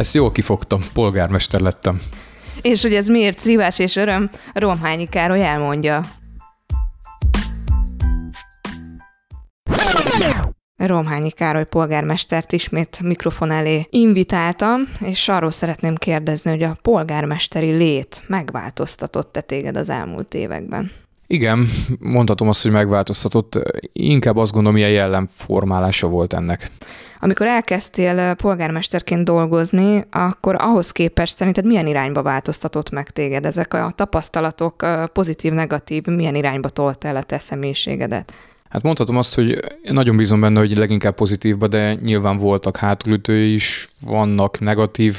Ezt jól kifogtam, polgármester lettem. És hogy ez miért szívás és öröm, Romhányi Károly elmondja. Romhányi Károly polgármestert ismét mikrofon elé invitáltam, és arról szeretném kérdezni, hogy a polgármesteri lét megváltoztatott-e téged az elmúlt években? Igen, mondhatom azt, hogy megváltoztatott. Inkább azt gondolom, milyen jellemformálása volt ennek. Amikor elkezdtél polgármesterként dolgozni, akkor ahhoz képest szerinted milyen irányba változtatott meg téged? Ezek a tapasztalatok pozitív-negatív milyen irányba tolt el a te személyiségedet? Hát mondhatom azt, hogy nagyon bízom benne, hogy leginkább pozitívba, de nyilván voltak hátulütői is, vannak negatív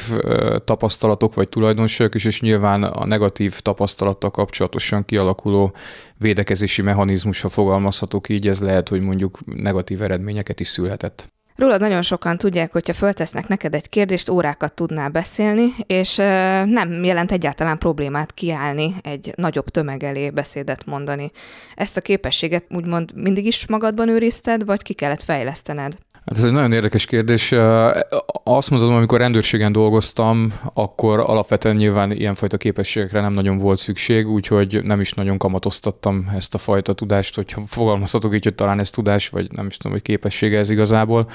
tapasztalatok vagy tulajdonságok is, és nyilván a negatív tapasztalattal kapcsolatosan kialakuló védekezési mechanizmus, ha fogalmazhatok így, ez lehet, hogy mondjuk negatív eredményeket is szülhetett. Rólad nagyon sokan tudják, hogyha föltesznek neked egy kérdést, órákat tudnál beszélni, és nem jelent egyáltalán problémát kiállni egy nagyobb tömeg elé beszédet mondani. Ezt a képességet úgymond mindig is magadban őrizted, vagy ki kellett fejlesztened? Hát ez egy nagyon érdekes kérdés. Azt mondhatom, amikor rendőrségen dolgoztam, akkor alapvetően nyilván ilyenfajta képességekre nem nagyon volt szükség, úgyhogy nem is nagyon kamatoztattam ezt a fajta tudást, hogyha fogalmazhatok így, hogy talán ez tudás, vagy nem is tudom, hogy képessége ez igazából.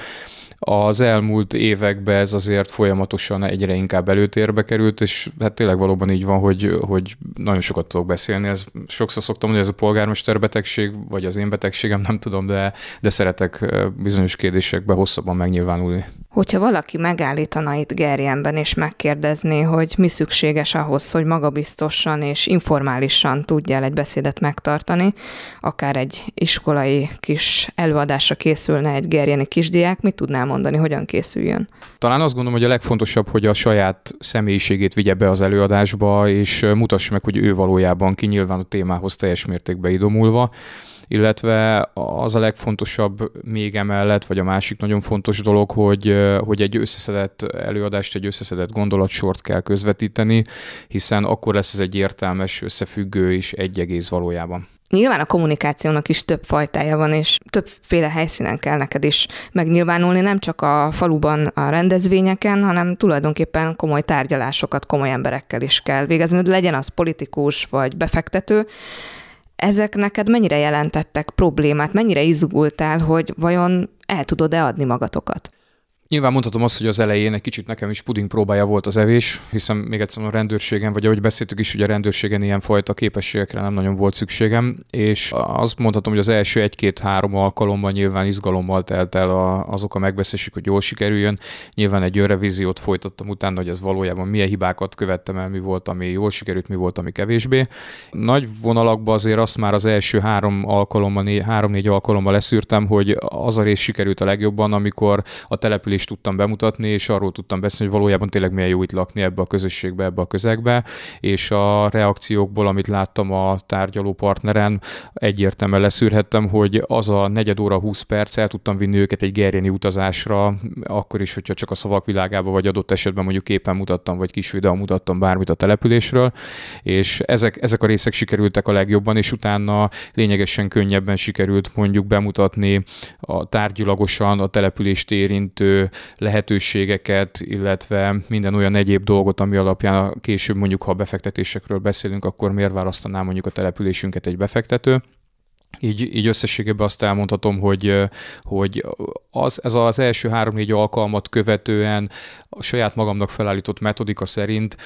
Az elmúlt években ez azért folyamatosan egyre inkább előtérbe került, és hát tényleg valóban így van, hogy, hogy nagyon sokat tudok beszélni. Ez sokszor szoktam mondani, ez a polgármester betegség, vagy az én betegségem, nem tudom, de, de szeretek bizonyos kérdésekbe hosszabban megnyilvánulni. Hogyha valaki megállítana itt Gerjenben és megkérdezné, hogy mi szükséges ahhoz, hogy magabiztosan és informálisan tudjál egy beszédet megtartani, akár egy iskolai kis előadásra készülne egy gerjeni kisdiák, mit tudnál mondani, hogyan készüljön? Talán azt gondolom, hogy a legfontosabb, hogy a saját személyiségét vigye be az előadásba, és mutassa meg, hogy ő valójában ki nyilván a témához teljes mértékben idomulva illetve az a legfontosabb még emellett, vagy a másik nagyon fontos dolog, hogy, hogy egy összeszedett előadást, egy összeszedett gondolatsort kell közvetíteni, hiszen akkor lesz ez egy értelmes, összefüggő és egy egész valójában. Nyilván a kommunikációnak is több fajtája van, és többféle helyszínen kell neked is megnyilvánulni, nem csak a faluban a rendezvényeken, hanem tulajdonképpen komoly tárgyalásokat komoly emberekkel is kell végezni, legyen az politikus vagy befektető. Ezek neked mennyire jelentettek problémát, mennyire izgultál, hogy vajon el tudod-e adni magatokat? Nyilván mondhatom azt, hogy az elején egy kicsit nekem is puding próbája volt az evés, hiszen még egyszer a rendőrségen, vagy ahogy beszéltük is, hogy a rendőrségen ilyen fajta képességekre nem nagyon volt szükségem, és azt mondhatom, hogy az első egy-két-három alkalommal nyilván izgalommal telt el azok a megbeszélések, hogy jól sikerüljön. Nyilván egy önrevíziót folytattam utána, hogy ez valójában milyen hibákat követtem el, mi volt, ami jól sikerült, mi volt, ami kevésbé. Nagy vonalakban azért azt már az első három alkalommal, három-négy alkalommal leszűrtem, hogy az a rész sikerült a legjobban, amikor a település is tudtam bemutatni, és arról tudtam beszélni, hogy valójában tényleg milyen jó itt lakni ebbe a közösségbe, ebbe a közegbe, és a reakciókból, amit láttam a tárgyaló partneren, egyértelműen leszűrhettem, hogy az a negyed óra, 20 perc el tudtam vinni őket egy gerjeni utazásra, akkor is, hogyha csak a szavak világába, vagy adott esetben mondjuk képen mutattam, vagy kis videó mutattam bármit a településről, és ezek, ezek a részek sikerültek a legjobban, és utána lényegesen könnyebben sikerült mondjuk bemutatni a tárgyilagosan a települést érintő lehetőségeket, illetve minden olyan egyéb dolgot, ami alapján később mondjuk, ha befektetésekről beszélünk, akkor miért választaná mondjuk a településünket egy befektető. Így, így összességében azt elmondhatom, hogy, hogy az, ez az első három-négy alkalmat követően a saját magamnak felállított metodika szerint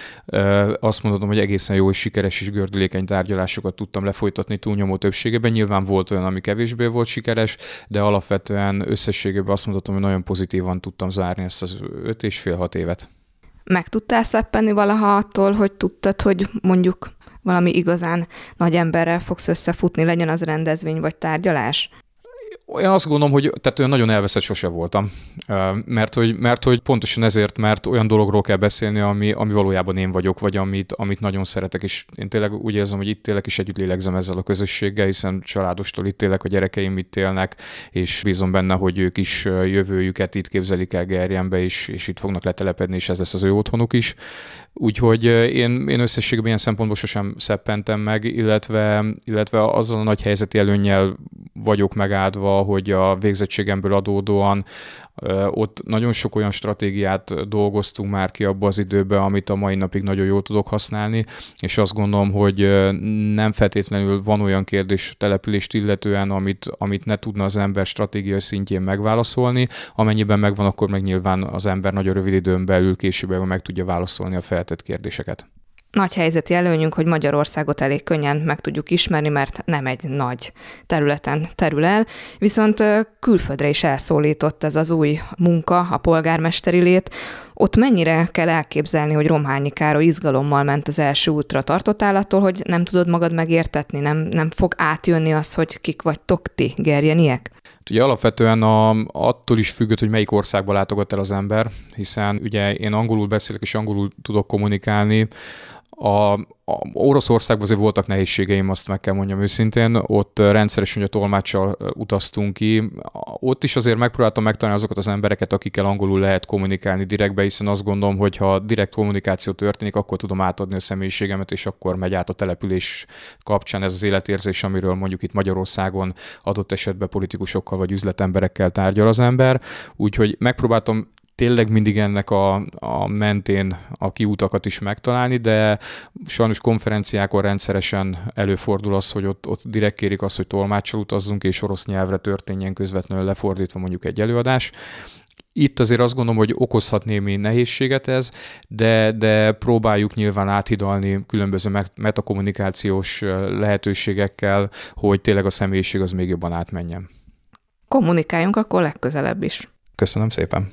azt mondhatom, hogy egészen jó és sikeres és gördülékeny tárgyalásokat tudtam lefolytatni túlnyomó többségében. Nyilván volt olyan, ami kevésbé volt sikeres, de alapvetően összességében azt mondhatom, hogy nagyon pozitívan tudtam zárni ezt az öt és fél hat évet. Meg tudtál szeppenni valaha attól, hogy tudtad, hogy mondjuk valami igazán nagy emberrel fogsz összefutni, legyen az rendezvény vagy tárgyalás? Én azt gondolom, hogy tehát olyan nagyon elveszett sose voltam, mert hogy, mert hogy pontosan ezért, mert olyan dologról kell beszélni, ami, ami valójában én vagyok, vagy amit, amit nagyon szeretek, és én tényleg úgy érzem, hogy itt élek, és együtt lélegzem ezzel a közösséggel, hiszen családostól itt élek, a gyerekeim itt élnek, és bízom benne, hogy ők is jövőjüket itt képzelik el Gerjenbe, és, és itt fognak letelepedni, és ez lesz az ő otthonuk is. Úgyhogy én, én összességében ilyen szempontból sosem szeppentem meg, illetve, illetve azzal a nagy helyzeti előnnyel vagyok megáldva, hogy a végzettségemből adódóan ott nagyon sok olyan stratégiát dolgoztunk már ki abba az időbe, amit a mai napig nagyon jól tudok használni, és azt gondolom, hogy nem feltétlenül van olyan kérdés települést illetően, amit, amit ne tudna az ember stratégiai szintjén megválaszolni. Amennyiben megvan, akkor meg nyilván az ember nagyon rövid időn belül később meg tudja válaszolni a feltett kérdéseket nagy helyzeti előnyünk, hogy Magyarországot elég könnyen meg tudjuk ismerni, mert nem egy nagy területen terül el, viszont külföldre is elszólított ez az új munka, a polgármesteri lét. Ott mennyire kell elképzelni, hogy Romhányi Károly izgalommal ment az első útra tartott állattól, hogy nem tudod magad megértetni, nem, nem fog átjönni az, hogy kik vagytok ti, gerjeniek? Ugye alapvetően a, attól is függött, hogy melyik országba látogat el az ember, hiszen ugye én angolul beszélek és angolul tudok kommunikálni, a, a Oroszországban azért voltak nehézségeim, azt meg kell mondjam őszintén, ott rendszeresen a tolmáccsal utaztunk ki, ott is azért megpróbáltam megtalálni azokat az embereket, akikkel angolul lehet kommunikálni direktbe, hiszen azt gondolom, hogy ha direkt kommunikáció történik, akkor tudom átadni a személyiségemet, és akkor megy át a település kapcsán ez az életérzés, amiről mondjuk itt Magyarországon adott esetben politikusokkal vagy üzletemberekkel tárgyal az ember. Úgyhogy megpróbáltam tényleg mindig ennek a, a mentén a kiútakat is megtalálni, de sajnos konferenciákon rendszeresen előfordul az, hogy ott, ott direkt kérik azt, hogy tolmácsal utazzunk, és orosz nyelvre történjen közvetlenül lefordítva mondjuk egy előadás. Itt azért azt gondolom, hogy okozhat némi nehézséget ez, de, de próbáljuk nyilván áthidalni különböző metakommunikációs lehetőségekkel, hogy tényleg a személyiség az még jobban átmenjen. Kommunikáljunk akkor legközelebb is. Köszönöm szépen.